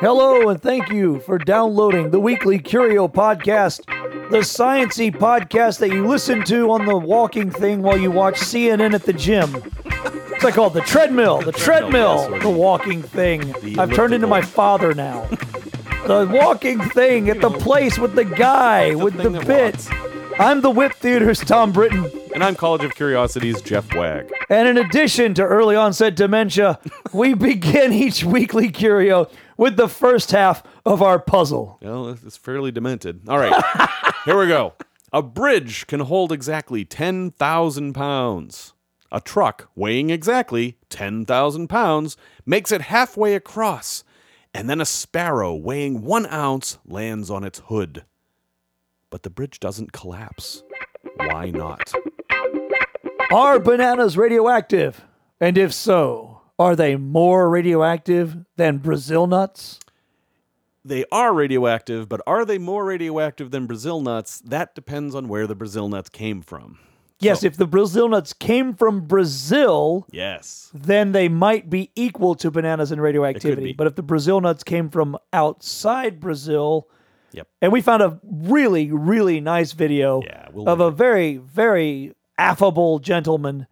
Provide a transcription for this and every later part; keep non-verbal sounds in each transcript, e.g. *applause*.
Hello, and thank you for downloading the weekly Curio podcast, the sciency podcast that you listen to on the walking thing while you watch CNN at the gym. It's like called the treadmill, the treadmill, the walking thing. I've turned into my father now. the walking thing at the place with the guy with the bit. I'm the WIP Theater's Thom Britton. And I'm College of Curiosities Jeff Wagg. And in addition to early onset dementia, we begin each weekly curio with the first half of our puzzle. Well, it's fairly demented. All right, *laughs* here we go. A bridge can hold exactly 10,000 pounds. A truck weighing exactly 10,000 pounds makes it halfway across. And then a sparrow weighing one ounce lands on its hood. But the bridge doesn't collapse. Why not? Are bananas radioactive? And if so, are they more radioactive than Brazil nuts? They are radioactive, but are they more radioactive than Brazil nuts? That depends on where the Brazil nuts came from. Yes, if the Brazil nuts came from Brazil, Yes. then they might be equal to bananas in radioactivity. But if the Brazil nuts came from outside Brazil, Yep. and we found a really, really nice video Yeah, we'll of a very, very affable gentleman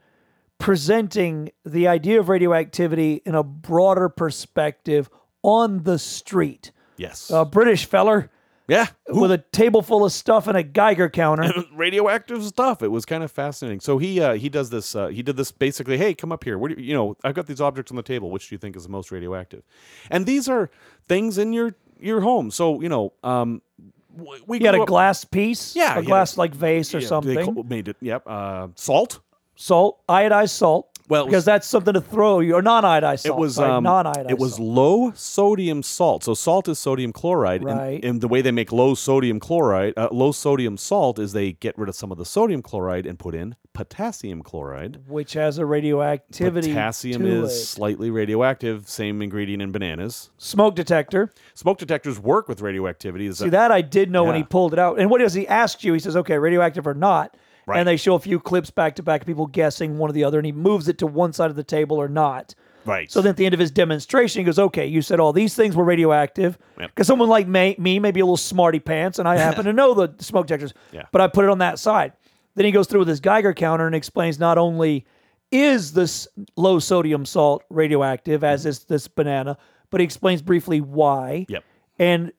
presenting the idea of radioactivity in a broader perspective on the street. Yes. A British feller yeah. with a table full of stuff and a Geiger counter. *laughs* radioactive stuff. It was kind of fascinating. So he uh, he does this. Uh, he did this basically. Hey, come up here. What do you, you know? I've got these objects on the table. Which do you think is the most radioactive? And these are things in your your home. So you know, um, we got a up- glass piece, Yeah, a glass like vase or yeah, something. call- made it. Yep. Uh, salt. Salt, iodized salt. Well, it was- because that's something to throw you, or non-iodized salt. It was um, non-iodized. It was salt. low sodium salt. So salt is sodium chloride. and- Right. And, the way they make low sodium chloride, uh, low sodium salt, is they get rid of some of the sodium chloride and put in potassium chloride. which has a radioactivity. Potassium is it. slightly radioactive. Same ingredient in bananas. smoke detector. Smoke detectors work with radioactivity. Is See that I did know when he pulled it out. And what does he ask you? He says, "Okay, radioactive or not?" Right. And they show a few clips back to back, of people guessing one or the other, and he moves it to one side of the table or not. right? So then at the end of his demonstration, he goes, "Okay, you said all these things were radioactive." Yep. Because someone like me, me, maybe a little smarty pants, and I *laughs* happen to know the smoke detectors, Yeah. but I put it on that side. Then he goes through with his Geiger counter and explains not only is this low sodium salt radioactive, as mm-hmm. is this banana, but he explains briefly why. Yep. And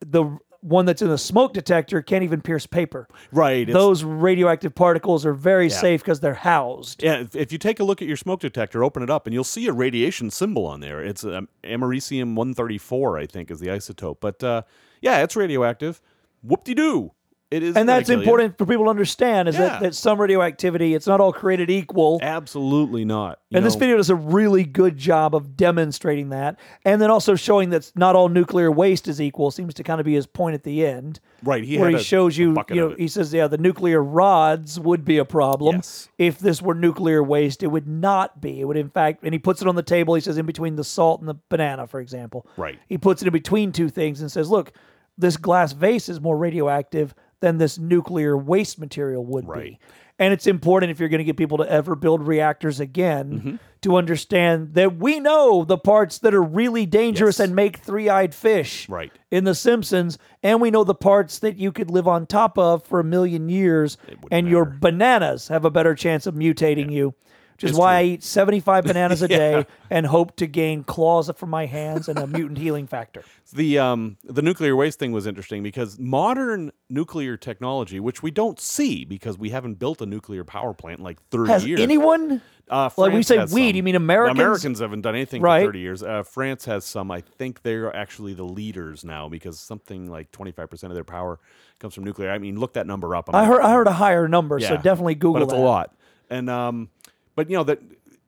the one that's in a smoke detector can't even pierce paper. right. Those radioactive particles are very safe because they're housed. Yeah, if, if you take a look at your smoke detector, open it up, and you'll see a radiation symbol on there. It's um, americium 134, I think, is the isotope. But uh, yeah, it's radioactive. Whoop de doo. It is. and that's important for people to understand is Yeah. that, that some radioactivity it's not all created equal Absolutely not. You and this know, video does a really good job of demonstrating that and then also showing that not all nuclear waste is equal seems to kind of be his point at the end Right, he where had he a- shows a you bucket you know of it. he says yeah the nuclear rods would be a problem Yes. if this were nuclear waste it would not be it would in fact and he puts it on the table he says in between the salt and the banana for example Right. he puts it in between two things and says look this glass vase is more radioactive than this nuclear waste material would be and it's important if you're going to get people to ever build reactors again Mm-hmm. to understand that we know the parts that are really dangerous Yes. and make three-eyed fish Right. in The Simpsons, and we know the parts that you could live on top of for a million years, and your bananas have a better chance of mutating you. Which is It's why I eat 75 bananas a *laughs* day and hope to gain claws from my hands and a mutant healing factor. The um the nuclear waste thing was interesting because modern nuclear technology, which we don't see because we haven't built a nuclear power plant in like 30 Has years. anyone? Uh, Like, we say we, do you mean Americans? Americans haven't done anything Right. for 30 years. Uh, France has some. I think they're actually the leaders now because something like 25% of their power comes from nuclear. I mean, look that number up. I'm I heard I heard a higher number, so definitely Google but it's that. a lot. And um, but you know that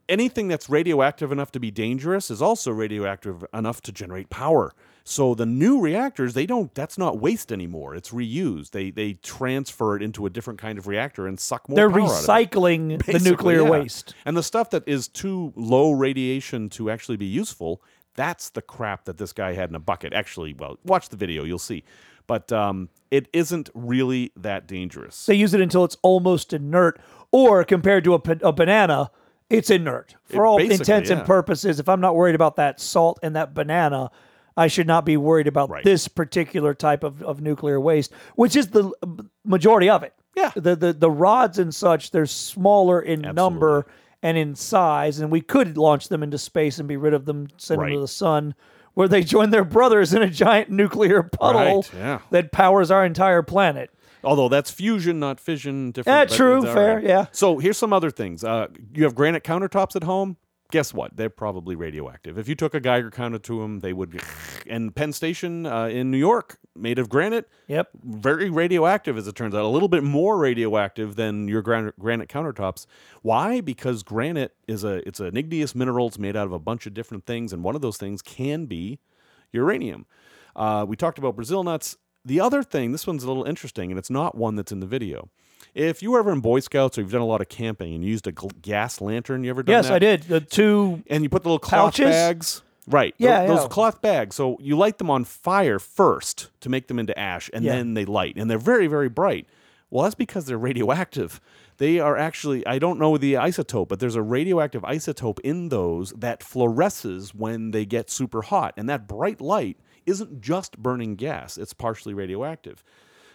anything that's radioactive enough to be dangerous is also radioactive enough to generate power. So the new reactors, they don't. That's not waste anymore. It's reused. They they transfer it into a different kind of reactor and suck more. They're power out of it. recycling the nuclear yeah. waste. And the stuff that is too low radiation to actually be useful, that's the crap that this guy had in a bucket. Actually, well, watch the video, you'll see. But um, it isn't really that dangerous. They use it until it's almost inert, or compared to a, a banana, it's inert for It all intents and purposes. If I'm not worried about that salt and that banana, I should not be worried about Right. this particular type of, of nuclear waste, which is the majority of it. Yeah. The the the rods and such, they're smaller in number and in size, and we could launch them into space and be rid of them, send them to the sun, where they join their brothers in a giant nuclear puddle Right, yeah. that powers our entire planet. Although that's fusion, not fission. Different. Yeah, true, fair, yeah. So here's some other things. Uh, you have granite countertops at home. Guess what? They're probably radioactive. If you took a Geiger counter to them, they would. And Penn Station uh, in New York, made of granite, Yep. very radioactive as it turns out. A little bit more radioactive than your granite, granite countertops. Why? Because granite is a it's an igneous mineral. It's made out of a bunch of different things, and one of those things can be uranium. Uh, we talked about Brazil nuts. The other thing, this one's a little interesting, and it's not one that's in the video. If you were ever in Boy Scouts or you've done a lot of camping and you used a gl- gas lantern, you ever done that? Yes, that? I did. The two And you put the little cloth bags. Right. Yeah, Those, those yeah. cloth bags. So you light them on fire first to make them into ash, and Yeah. then they light. And they're very, very bright. Well, that's because they're radioactive. They are actually, I don't know the isotope, but there's a radioactive isotope in those that fluoresces when they get super hot. And that bright light isn't just burning gas, it's partially radioactive.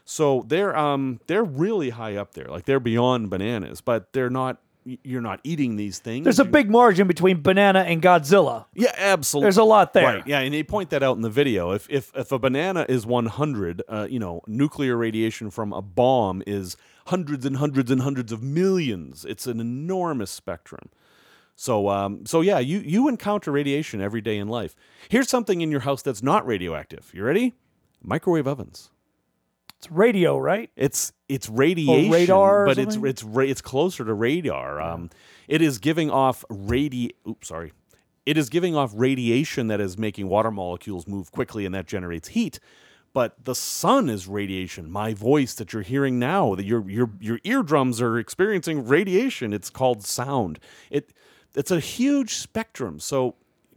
So they're um they're really high up there. Like they're beyond bananas, but they're not you're not eating these things. There's a big margin between banana and Godzilla. yeah, absolutely. There's a lot there. Right. Yeah, and they point that out in the video. If if if a banana is 100, uh, you know, nuclear radiation from a bomb is hundreds and hundreds and hundreds of millions. It's an enormous spectrum. So um so yeah, you you encounter radiation every day in life. Here's something in your house that's not radioactive. You ready? Microwave ovens. It's radio, right? It's it's radiation, radar but it's it's ra- it's closer to radar. Um, it is giving off radi. Oops, sorry. It is giving off radiation that is making water molecules move quickly, and that generates heat. But the sun is radiation. My voice that you're hearing now, that your your your eardrums are experiencing radiation. It's called sound. It it's a huge spectrum. So,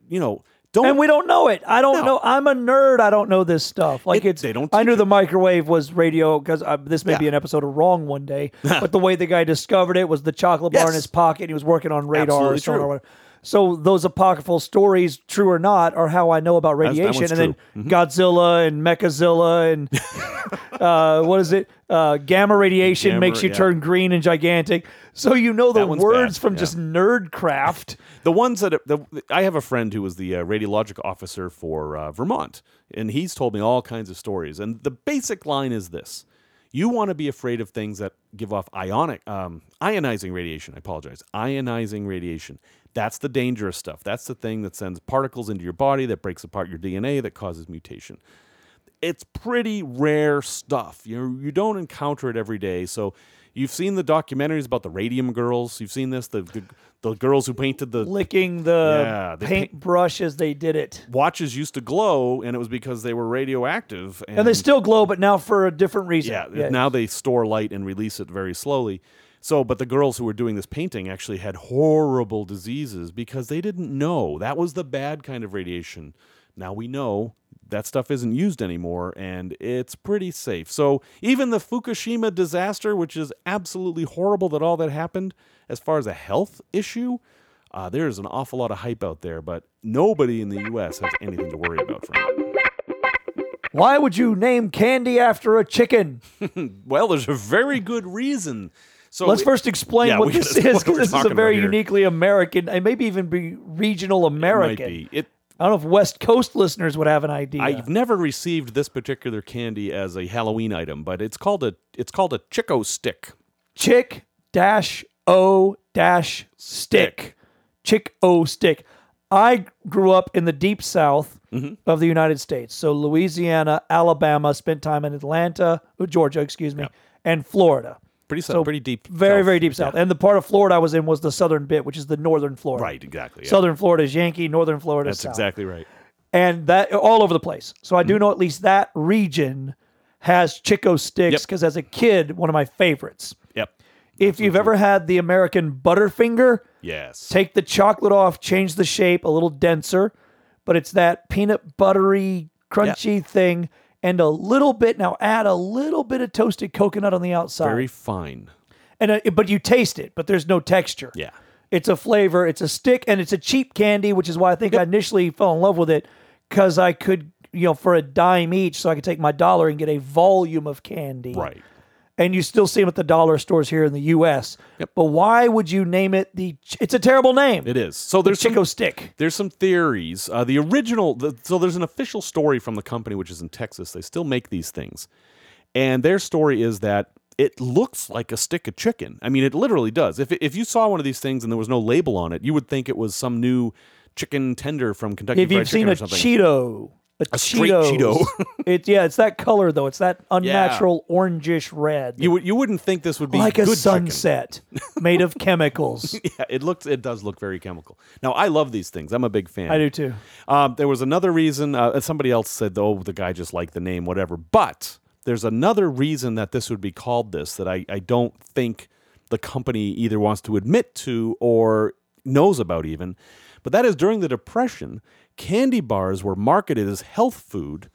you know, don't And we don't know it. I don't No. know. I'm a nerd. I don't know this stuff. Like It- it's. they don't I knew it. the microwave was radio because uh, this may be an episode of Wrong one day. *laughs* but the way the guy discovered it was the chocolate bar in his pocket. And he was working on radar or Absolutely something. true. Or whatever. So those apocryphal stories, true or not, are how I know about radiation. one's and then. Mm-hmm. Godzilla and Mechazilla and *laughs* uh, what is it? Uh, gamma radiation Gamma, makes you yeah. turn green and gigantic. So you know the That one's words bad, from yeah. just nerdcraft. *laughs* The ones that the, I have a friend who was the uh, radiologic officer for uh, Vermont, and he's told me all kinds of stories. And the basic line is this: you want to be afraid of things that give off ionic, um, ionizing radiation. I apologize, ionizing radiation. That's the dangerous stuff. That's the thing that sends particles into your body that breaks apart your DNA that causes mutation it's pretty rare stuff. You you don't encounter it every day. So you've seen the documentaries about the radium girls. You've seen this the the, the girls who painted the Licking the Yeah, they paintbrush as they did it. watches used to glow, and it was because they were radioactive. And, And they still glow, but now for a different reason. yeah, now they store light and release it very slowly. So, but the girls who were doing this painting actually had horrible diseases because they didn't know that was the bad kind of radiation. Now we know that stuff isn't used anymore and it's pretty safe. So, even the Fukushima disaster, which is absolutely horrible that all that happened, as far as a health issue, uh, there's an awful lot of hype out there, but nobody in the U.S. has anything to worry about from it. Why would you name candy after a chicken? *laughs* Well, there's a very good reason. So Let's it- first explain Yeah, what this *laughs* is, what this is a very uniquely American, and maybe even be regional it might American. be. It I don't know if West Coast listeners would have an idea. I've never received this particular candy as a Halloween item, but it's called a it's called a Chick-O-Stick. Chick dash O dash stick. Chick O stick. I grew up in the deep south Mm-hmm. of the United States. So Louisiana, Alabama, spent time in Atlanta, uh, Georgia, excuse me, and Florida. Pretty so, pretty deep. Very, south. very deep south. And the part of Florida I was in was the southern bit, which is the northern Florida. Right, exactly. yeah. Southern Florida is Yankee, northern Florida is That's South. exactly right. and that all over the place. So I Mm-hmm. do know at least that region has Chick-O-Sticks Yep. because as a kid, one of my favorites. Yep. If you've ever had the American Butterfinger, Yes. take the chocolate off, change the shape a little denser, but it's that peanut buttery, crunchy thing, and a little bit. Now add a little bit of toasted coconut on the outside, very fine. and uh, but you taste it, but there's no texture. Yeah. It's a flavor, it's a stick, and it's a cheap candy, which is why I think I initially fell in love with it because I could you know, for a dime each, so I could take my dollar and get a volume of candy. Right. And you still see them at the dollar stores here in the U.S. Yep. But why would you name it the? It's a terrible name. It is. So there's Chico some, Stick. there's some theories. Uh, the original, the, so there's an official story from the company, which is in Texas. They still make these things, and their story is that it looks like a stick of chicken. I mean, it literally does. If if you saw one of these things and there was no label on it, you would think it was some new chicken tender from Kentucky If Fried you've seen a or something. Cheeto, a, A straight Cheetos, Cheeto. *laughs* it yeah, it's that color though. It's that unnatural orangish red, you would you wouldn't think this would be like a good sunset *laughs* made of chemicals. *laughs* Yeah, it looks it does look very chemical. Now I love these things. I'm a big fan. I do too. Um, there was another reason. Uh, somebody else said, "Oh, the guy just liked the name, whatever." But there's another reason that this would be called this that I, I don't think the company either wants to admit to or knows about even. But that is during the Depression, candy bars were marketed as health food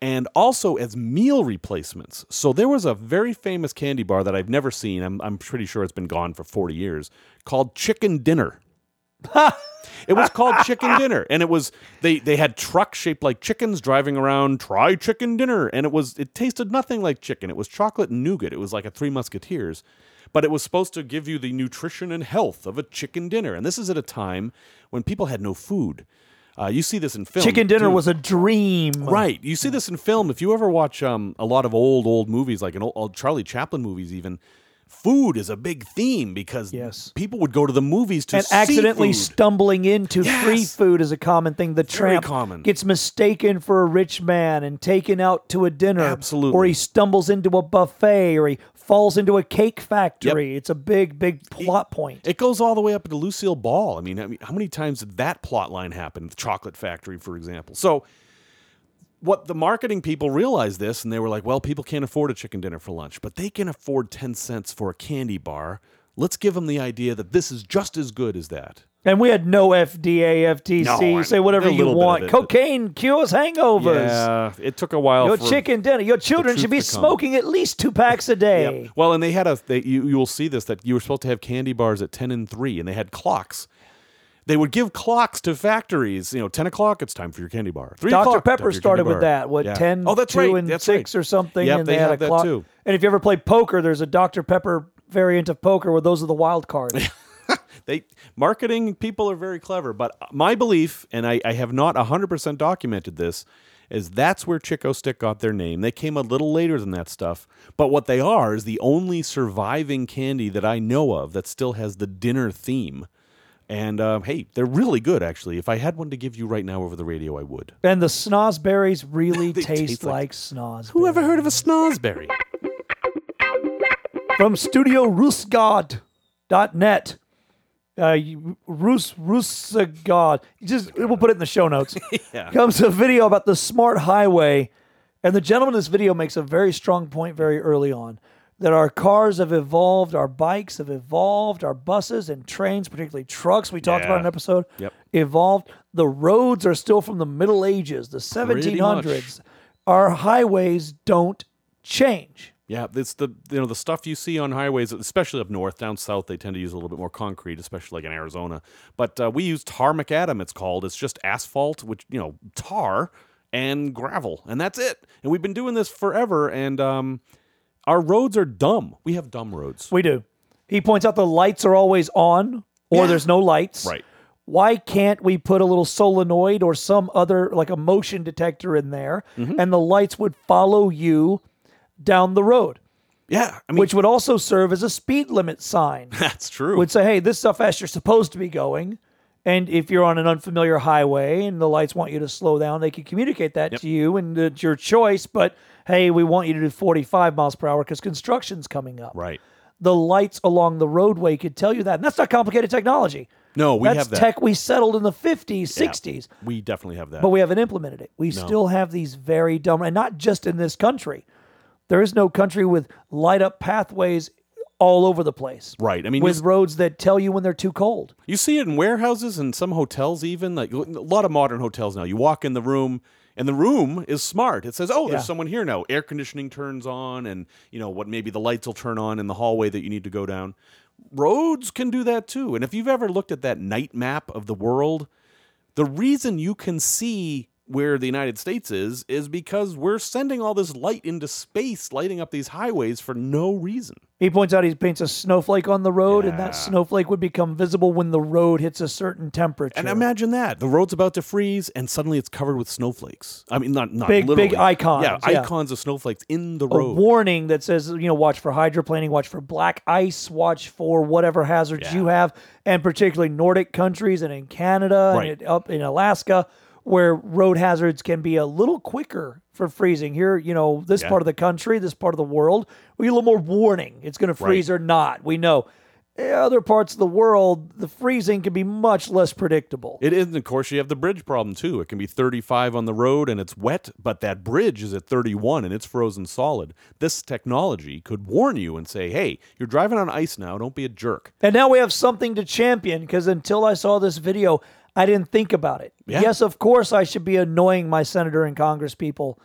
and also as meal replacements. So there was a very famous candy bar that I've never seen. I'm, I'm pretty sure it's been gone for 40 years called Chicken Dinner. *laughs* It was called Chicken Dinner, and it was they they had trucks shaped like chickens driving around. Try Chicken Dinner, and it was it tasted nothing like chicken. It was chocolate and nougat. It was like a Three Musketeers, but it was supposed to give you the nutrition and health of a chicken dinner. And this is at a time when people had no food. Uh, you see this in film. Chicken dinner too. was a dream. Right. You see this in film. If you ever watch um, a lot of old, old movies, like an old, old Charlie Chaplin movies, even, food is a big theme because Yes. people would go to the movies to and accidentally food. stumbling into free food is a common thing. The Very tramp common. gets mistaken for a rich man and taken out to a dinner. Absolutely. Or he stumbles into a buffet or he falls into a cake factory. It's a big, big plot point. It goes all the way up to Lucille Ball. I mean, I mean, how many times did that plot line happen? The Chocolate Factory, for example. So, what the marketing people realized this, and they were like, "Well, people can't afford a chicken dinner for lunch, but they can afford ten cents for a candy bar. Let's give them the idea that this is just as good as that." And we had no FDA, FTC. No, say whatever you little bit of want. Cocaine cures hangovers. Yeah, it took a while. Your chicken dinner. Your children should be smoking at least two packs a day. Yep. Well, and they had a they, you you will see this that you were supposed to have candy bars at ten and three, and they had clocks. They would give clocks to factories. You know, ten o'clock, it's time for your candy bar. Three Dr. o'clock, Pepper started with that. What Yeah. 10, Oh, that's 2 right. and That's 6 right. or something Yep, and they, they, had a that clock. too. And if you ever play poker, there's a Dr. Pepper variant of poker where those are the wild cards. *laughs* They marketing people are very clever, but my belief, and I, I have not hundred percent documented this, is that's where Chick-O-Stick got their name. They came a little later than that stuff, but what they are is the only surviving candy that I know of that still has the dinner theme. And um, hey, they're really good actually. If I had one to give you right now over the radio, I would. and the snozberries really *laughs* taste, taste like- like, snozberries. Who ever heard of a snozberry? From Studio Roosegaarde.net. Uh, Roos Roosegaarde. Just we'll put it in the show notes. *laughs* Yeah. Comes a video about the smart highway, and the gentleman in this video makes a very strong point very early on that our cars have evolved, our bikes have evolved, our buses and trains, particularly trucks, we talked about in an episode, Yep. evolved. The roads are still from the Middle Ages, the 1700s. Our highways don't change. Yeah, it's the you know the stuff you see on highways, especially up north. Down south, they tend to use a little bit more concrete, especially like in Arizona. But uh, we use tar macadam. It's called. It's just asphalt, which you know tar and gravel, and that's it. And we've been doing this forever. And um, our roads are dumb. We have dumb roads. We do. He points out the lights are always on or Yeah. there's no lights. Right. Why can't we put a little solenoid or some other like a motion detector in there Mm-hmm. and the lights would follow you down the road, Yeah, I mean which would also serve as a speed limit sign. *laughs* that's true. would say, hey, this is how fast you're supposed to be going. And if you're on an unfamiliar highway and the lights want you to slow down, they can communicate that to you and it's your choice. But hey, we want you to do 45 miles per hour because construction's coming up right. the lights along the roadway could tell you that. And that's not complicated technology. No, we that's have that. tech we settled in the 50s, Yeah, 60s, we definitely have that. but we haven't implemented it. We still have these very dumb, and not just in this country. There is no country with light up pathways all over the place. right. I mean, With roads that tell you when they're too cold. you see it in warehouses and some hotels, even like a lot of modern hotels now. You walk in the room. And the room is smart. It says, "Oh, there's Yeah. someone here now." Air conditioning turns on, and you know what? Maybe the lights will turn on in the hallway that you need to go down. Roads can do that too. And if you've ever looked at that night map of the world, the reason you can see where the United States is is because we're sending all this light into space, lighting up these highways for no reason. He points out he paints a snowflake on the road, and that snowflake would become visible when the road hits a certain temperature. And imagine that the road's about to freeze, and suddenly it's covered with snowflakes. I mean, not not Big- big literally. icons, Yeah, yeah. icons of snowflakes in the a road. warning that says, you know, watch for hydroplaning, watch for black ice, watch for whatever hazards Yeah. you have, and particularly Nordic countries and in Canada Right. and up in Alaska, where road hazards can be a little quicker for freezing. Here, you know, this Yeah. part of the country, this part of the world, we get a little more warning. It's going to freeze or not. We know. In Other parts of the world, the freezing can be much less predictable. It is, and of course, you have the bridge problem too. It can be 35 on the road and it's wet, but that bridge is at 31 and it's frozen solid. This technology could warn you and say, hey, you're driving on ice now. Don't be a jerk. And now we have something to champion because until I saw this video, I didn't think about it. Yeah. Yes, of course, I should be annoying my senator and Congress people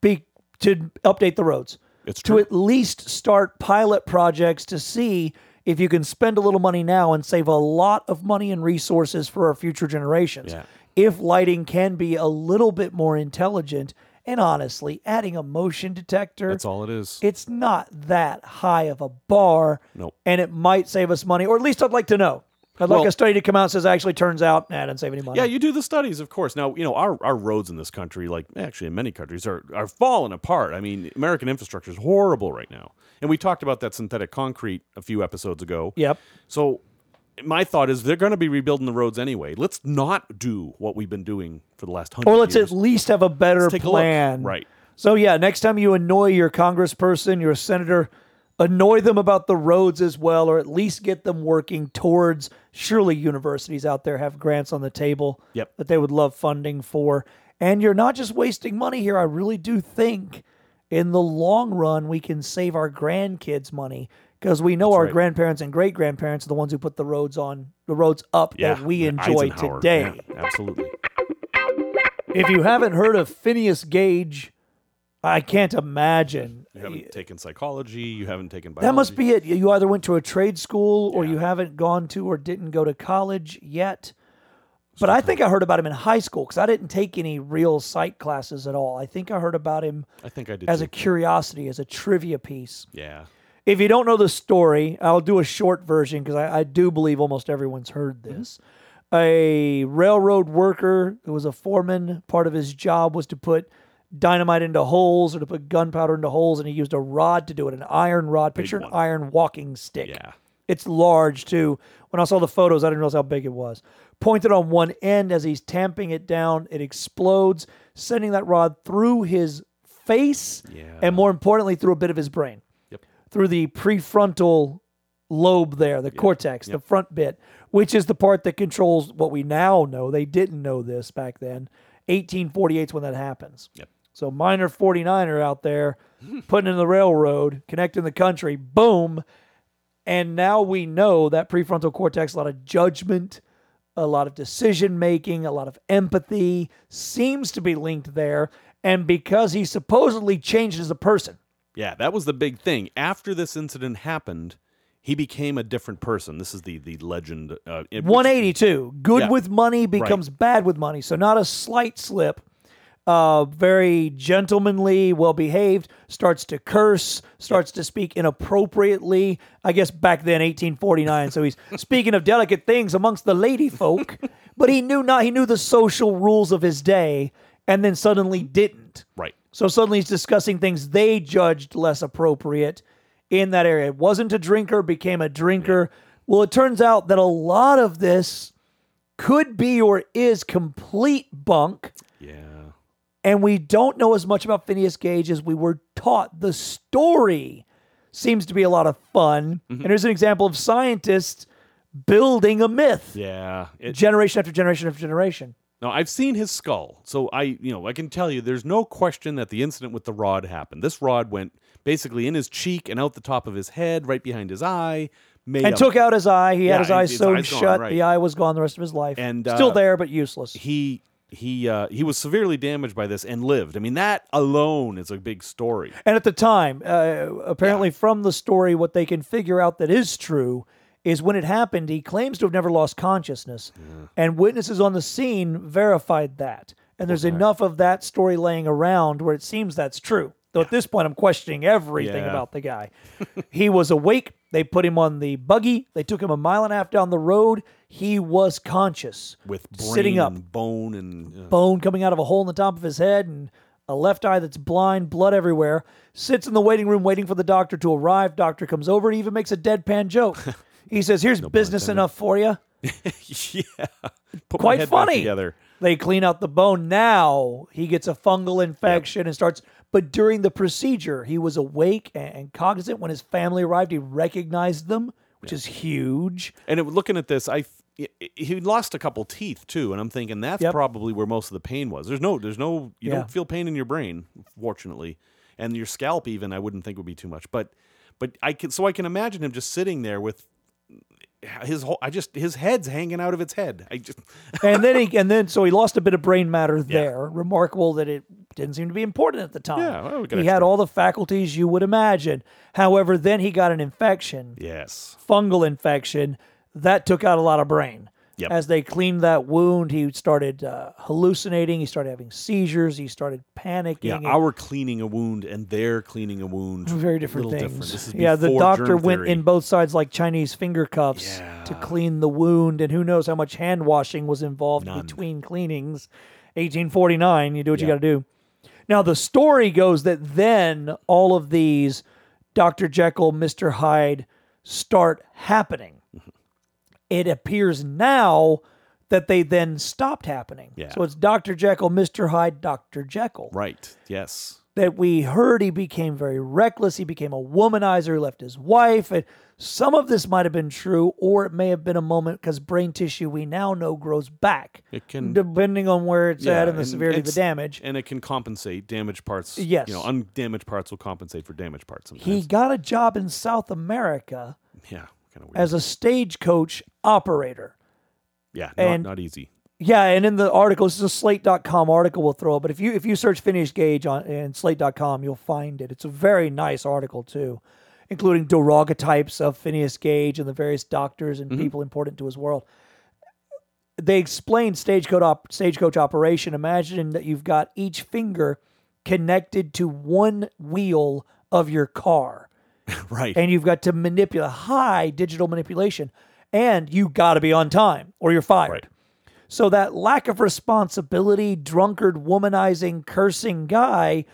be, to update the roads. It's true. to at least start pilot projects to see if you can spend a little money now and save a lot of money and resources for our future generations. Yeah. If lighting can be a little bit more intelligent, and honestly, adding a motion detector That's all it is. it's not that high of a bar. Nope. And it might save us money, or at least I'd like to know. I'd like a study to come out and says actually turns out, nah, I didn't save any money. Yeah, you do the studies, of course. Now, you know, our, our roads in this country, like actually in many countries, are, are falling apart. I mean, American infrastructure is horrible right now. And we talked about that synthetic concrete a few episodes ago. Yep. So my thought is they're going to be rebuilding the roads anyway. Let's not do what we've been doing for the last hundred Or let's years. at least have a better take a plan. Right. So yeah, next time you annoy your congressperson, your senator, annoy them about the roads as well, or at least get them working towards. Surely universities out there have grants on the table Yep. that they would love funding for. And you're not just wasting money here. I really do think in the long run we can save our grandkids money because we know our right. grandparents and great grandparents are the ones who put the roads on the roads up yeah, that we enjoy today. Yeah, absolutely. If you haven't heard of Phineas Gage, I can't imagine. You haven't uh, taken psychology. You haven't taken biology. That must be it. You either went to a trade school or you haven't gone to or didn't go to college yet. But I think I heard about him in high school because I didn't take any real psych classes at all. I think I heard about him I think I did. as too. a curiosity, as a trivia piece. yeah. If you don't know the story, I'll do a short version because I, I do believe almost everyone's heard mm-hmm. this. A railroad worker who was a foreman, part of his job was to put dynamite into holes or to put gunpowder into holes, and he used a rod to do it, an iron rod. Picture an iron walking stick. Yeah. It's large too. When I saw the photos, I didn't realize how big it was. Pointed on one end as he's tamping it down, it explodes, sending that rod through his face Yeah. and more importantly, through a bit of his brain Yep. through the prefrontal lobe there, the cortex, the front bit, which is the part that controls what we now know. They didn't know this back then. 1848 is when that happens. Yep. So minor 49er out there *laughs* putting in the railroad, connecting the country, boom. And now we know that prefrontal cortex, a lot of judgment, a lot of decision making, a lot of empathy seems to be linked there. And because he supposedly changed as a person, Yeah, that was the big thing. After this incident happened, he became a different person. This is the the legend. Uh, 182. Good Yeah. with money becomes bad with money. So not a slight slip. Uh, very gentlemanly, well behaved, starts to curse, starts to speak inappropriately. I guess back then, 1849. So he's *laughs* speaking of delicate things amongst the lady folk, but he knew not, he knew the social rules of his day and then suddenly didn't. Right. So suddenly he's discussing things they judged less appropriate in that area. It wasn't a drinker, became a drinker. Well, it turns out that a lot of this could be or is complete bunk. Yeah. And we don't know as much about Phineas Gage as we were taught. The story seems to be a lot of fun. And here's an example of scientists building a myth Yeah. It, generation after generation after generation. Now I've seen his skull, so I, you know, I can tell you, there's no question that the incident with the rod happened. This rod went basically in his cheek and out the top of his head, right behind his eye, made And took out his eye. He Yeah, had his eye his sewed gone, shut. right. The eye was gone the rest of his life. And, still uh, there, but useless. he he uh, he was severely damaged by this and lived. I mean, that alone is a big story. And at the time, uh, apparently from the story, what they can figure out that is true is when it happened, he claims to have never lost consciousness. And witnesses on the scene verified that. And there's enough of that story laying around where it seems that's true. Though at this point, I'm questioning everything Yeah. about the guy. *laughs* he was awake. They put him on the buggy. They took him a mile and a half down the road. He was conscious, With brain sitting up, and bone and uh, bone coming out of a hole in the top of his head, and a left eye that's blind, blood everywhere. Sits in the waiting room waiting for the doctor to arrive. Doctor comes over and even makes a deadpan joke. *laughs* He says, "Here's business enough for you." *laughs* yeah. Put Quite funny. together. They clean out the bone. Now he gets a fungal infection and starts. But during the procedure, he was awake and, cognizant. When his family arrived, he recognized them, which is huge. And it, looking at this, I he lost a couple teeth too, and I'm thinking that's Yep. probably where most of the pain was. There's no, there's no, you Yeah. don't feel pain in your brain, fortunately, and your scalp even I wouldn't think would be too much, but but I can so I can imagine him just sitting there with his whole, I just his head's hanging out of its head. I just and then he and then so he lost a bit of brain matter *laughs* there. Remarkable that it didn't seem to be important at the time. Yeah, well, we got he had all the faculties you would imagine. However, then he got an infection, yes, fungal infection, that took out a lot of brain. Yep. As they cleaned that wound, he started uh, hallucinating. He started having seizures. He started panicking. yeah. and- Our cleaning a wound and their cleaning a wound, very different things. Different. This is yeah, the doctor went theory. in both sides like Chinese finger cuffs to clean the wound, and who knows how much hand washing was involved None. between cleanings. 1849, you do what you got to do. Now the story goes that then all of these Dr. Jekyll, Mr. Hyde start happening. Mm-hmm. It appears now that they then stopped happening. Yeah. So it's Dr. Jekyll, Mr. Hyde, Dr. Jekyll Right. Yes. that we heard he became very reckless. He became a womanizer, He left his wife. And some of this might have been true, or it may have been a moment because brain tissue we now know grows back, It can depending on where it's at and the and severity of the damage. and it can compensate damaged parts. Yes. you know, undamaged parts will compensate for damaged parts. Sometimes. He got a job in South America yeah, kind of weird. as a stagecoach operator. yeah, not, and- not easy. Yeah, and in the article, this is a slate.com article we'll throw, up, but if you if you search Phineas Gage on in slate.com, you'll find it. It's a very nice article too, including daguerreotypes of Phineas Gage and the various doctors and mm-hmm. people important to his world. They explain stagecoach op, stagecoach operation. Imagine that you've got each finger connected to one wheel of your car *laughs* Right. and you've got to manipulate high digital manipulation and you got to be on time or you're fired Right. so that lack of responsibility drunkard womanizing cursing guy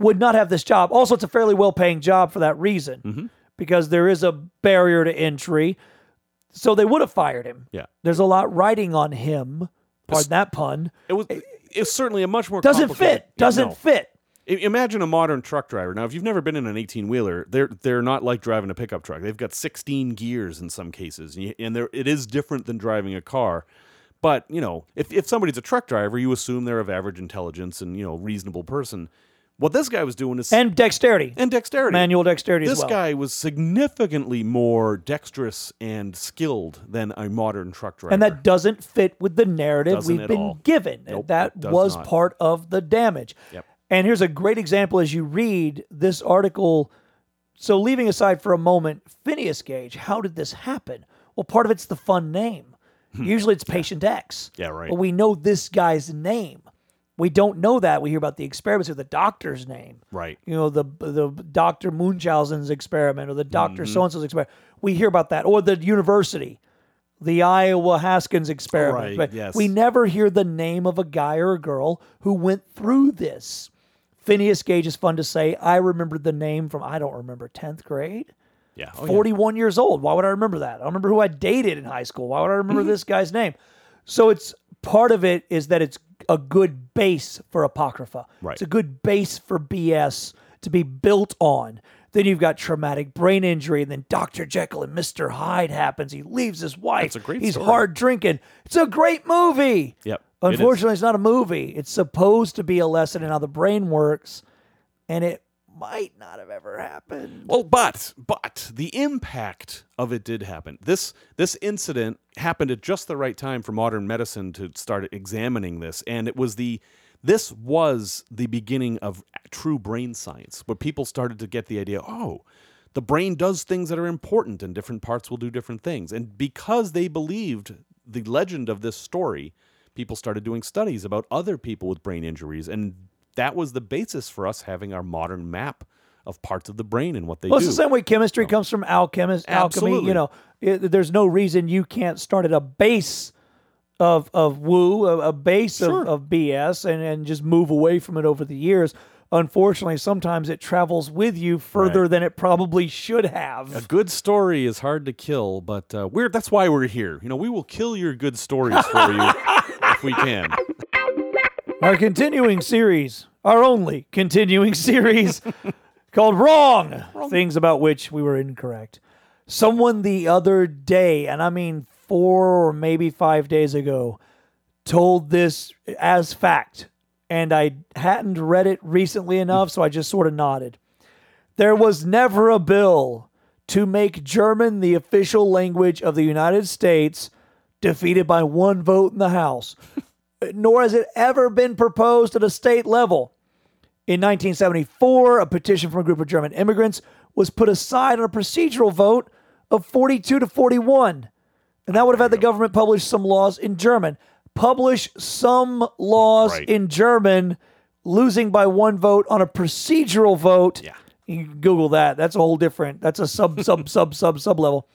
would not have this job also it's a fairly well-paying job for that reason Mm-hmm. because there is a barrier to entry so they would have fired him yeah, there's a lot riding on him pardon that pun it was. It's certainly a much more doesn't fit doesn't no. fit Imagine a modern truck driver. Now, if you've never been in an 18 wheeler, they're they're not like driving a pickup truck. They've got 16 gears in some cases, and, it is different than driving a car. But you know, if if somebody's a truck driver, you assume they're of average intelligence and you know reasonable person. What this guy was doing is and dexterity and dexterity. manual dexterity this as well guy was significantly more dexterous and skilled than a modern truck driver. And that doesn't fit with the narrative Doesn't we've been all. given. Nope, that was not. part of the damage. Yep. And here's a great example as you read this article. So, leaving aside for a moment Phineas Gage, how did this happen? Well, part of it's the fun name. *laughs* Usually it's Patient X. Yeah, right. But we know this guy's name. We don't know that. We hear about the experiments or the doctor's name right. you know the the Dr. Munchausen's experiment or the Dr. Mm-hmm. So and so's experiment. We hear about that or the university, the Iowa Haskins experiment. Right, but yes. we never hear the name of a guy or a girl who went through this. Phineas Gage is fun to say. I remember the name from I don't remember tenth grade. Yeah. Oh, yeah. 41 years old. Why would I remember that? I remember who I dated in high school. Why would I remember Mm-hmm. this guy's name? So it's part of it is that it's a good base for Apocrypha. Right. It's a good base for BS to be built on. Then you've got traumatic brain injury, and then Dr. Jekyll and Mr. Hyde happens. He leaves his wife. It's a great He's story. hard drinking. It's a great movie. Yep. it. Unfortunately, it's not a movie. It's supposed to be a lesson in how the brain works, and it might not have ever happened. Well, but but the impact of it did happen. This this incident happened at just the right time for modern medicine to start examining this, and it was the this was the beginning of true brain science, where people started to get the idea. Oh, the brain does things that are important, and different parts will do different things. And because they believed the legend of this story, people started doing studies about other people with brain injuries, and that was the basis for us having our modern map of parts of the brain and what they Well, do. it's the same way chemistry comes from alchemist, alchemy. Absolutely. You know, it, there's no reason you can't start at a base of of woo, a, a base Sure. of, of BS, and and just move away from it over the years. Unfortunately, sometimes it travels with you further Right. than it probably should have. A good story is hard to kill, but uh, we're that's why we're here. You know, we will kill your good stories for you *laughs* if we can. Our continuing series, our only continuing *laughs* series, called Wrong, Things About Which We Were Incorrect. Someone the other day, and I mean four or maybe five days ago, told this as fact, and I hadn't read it recently enough, so I just sort of nodded. There was never a bill to make German the official language of the United States, defeated by one vote in the House nor has it ever been proposed at a state level. In 1974, a petition from a group of German immigrants was put aside on a procedural vote of 42 to 41. And that would have had the government publish some laws in German. Publish some laws Right. in German, losing by one vote on a procedural vote. Yeah. You can Google that. That's a whole different, that's a sub, sub, *laughs* sub, sub, sub level.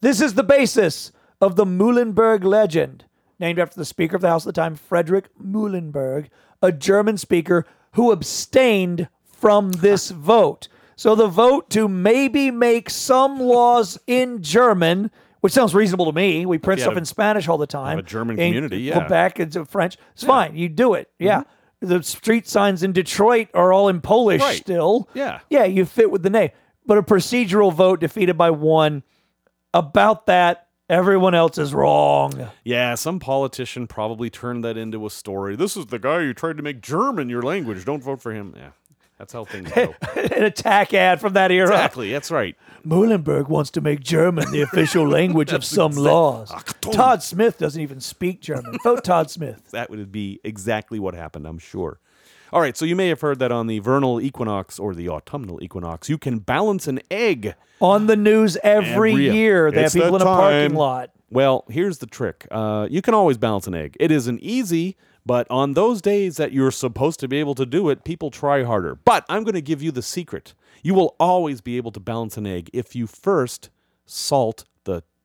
This is the basis of the Muhlenberg legend, named after the Speaker of the House at the time, Frederick Muhlenberg, a German speaker who abstained from this *laughs* vote. So the vote to maybe make some laws in German, which sounds reasonable to me. We print stuff a- in Spanish all the time. a German In community, yeah. Mm-hmm. Quebec, it's French. It's fine. You do it. Yeah. The street signs in Detroit are all in Polish Right. still. Yeah. Yeah, you fit with the name. But a procedural vote defeated by one about that, everyone else is wrong. Yeah, some politician probably turned that into a story. This is the guy who tried to make German your language. Don't vote for him. Yeah, that's how things go. *laughs* An attack ad from that era. exactly. That's right. Muhlenberg wants to make German the official *laughs* language of some laws. Ah, Achtung. Todd Smith doesn't even speak German. Vote Todd Smith. That would be exactly what happened, I'm sure. All right, so you may have heard that on the vernal equinox or the autumnal equinox, you can balance an egg. On the news every, Every- year, they have people in that a parking lot. Well, here's the trick. Uh, you can always balance an egg. It isn't easy, but on those days that you're supposed to be able to do it, people try harder. But I'm going to give you the secret. You will always be able to balance an egg if you first salt the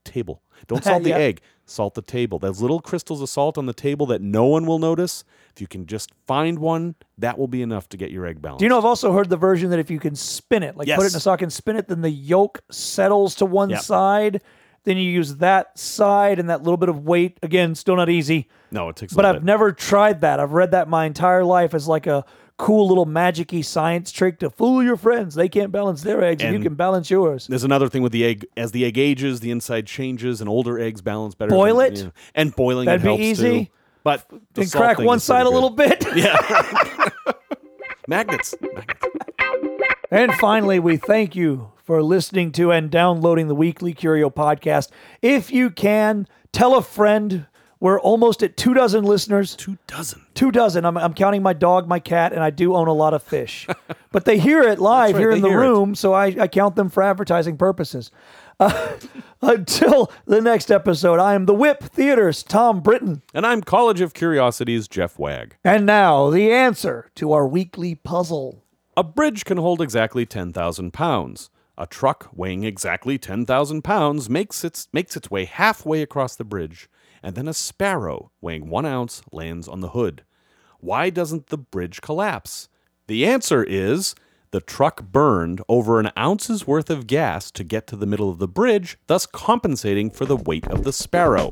table. *laughs* Don't salt the egg, salt the table. Those little crystals of salt on the table that no one will notice. If you can just find one, that will be enough to get your egg balanced. Do you know I've also heard the version that if you can spin it, like put it in a sock and spin it, then the yolk settles to one Yep. side. Then you use that side and that little bit of weight. Again, still not easy. no, it takes a But I've bit. never tried that. I've read that my entire life as like a cool little magic-y science trick to fool your friends. They can't balance their eggs, and, you can balance yours. There's another thing with the egg. As the egg ages, the inside changes, and older eggs balance better. Boil than- it? you know, and boiling That'd it be easy. too. But And crack one side a good. little bit. *laughs* Yeah. *laughs* Magnets. Magnets. And finally, we thank you for listening to and downloading the weekly Curio podcast. If you can, tell a friend. We're almost at two dozen listeners. Two dozen. Two dozen. I'm, I'm counting my dog, my cat, and I do own a lot of fish. *laughs* but they hear it live right, here in the hear it. room, so I, I count them for advertising purposes. Uh, *laughs* until the next episode, I am the WIP Theater's Thom Britton. And I'm College of Curiosities Jeff Wagg. And now, the answer to our weekly puzzle. A bridge can hold exactly 10,000 pounds. A truck weighing exactly 10,000 pounds makes its, makes its way halfway across the bridge, and then a sparrow weighing one ounce lands on the hood. Why doesn't the bridge collapse? The answer is the truck burned over an ounce's worth of gas to get to the middle of the bridge, thus compensating for the weight of the sparrow.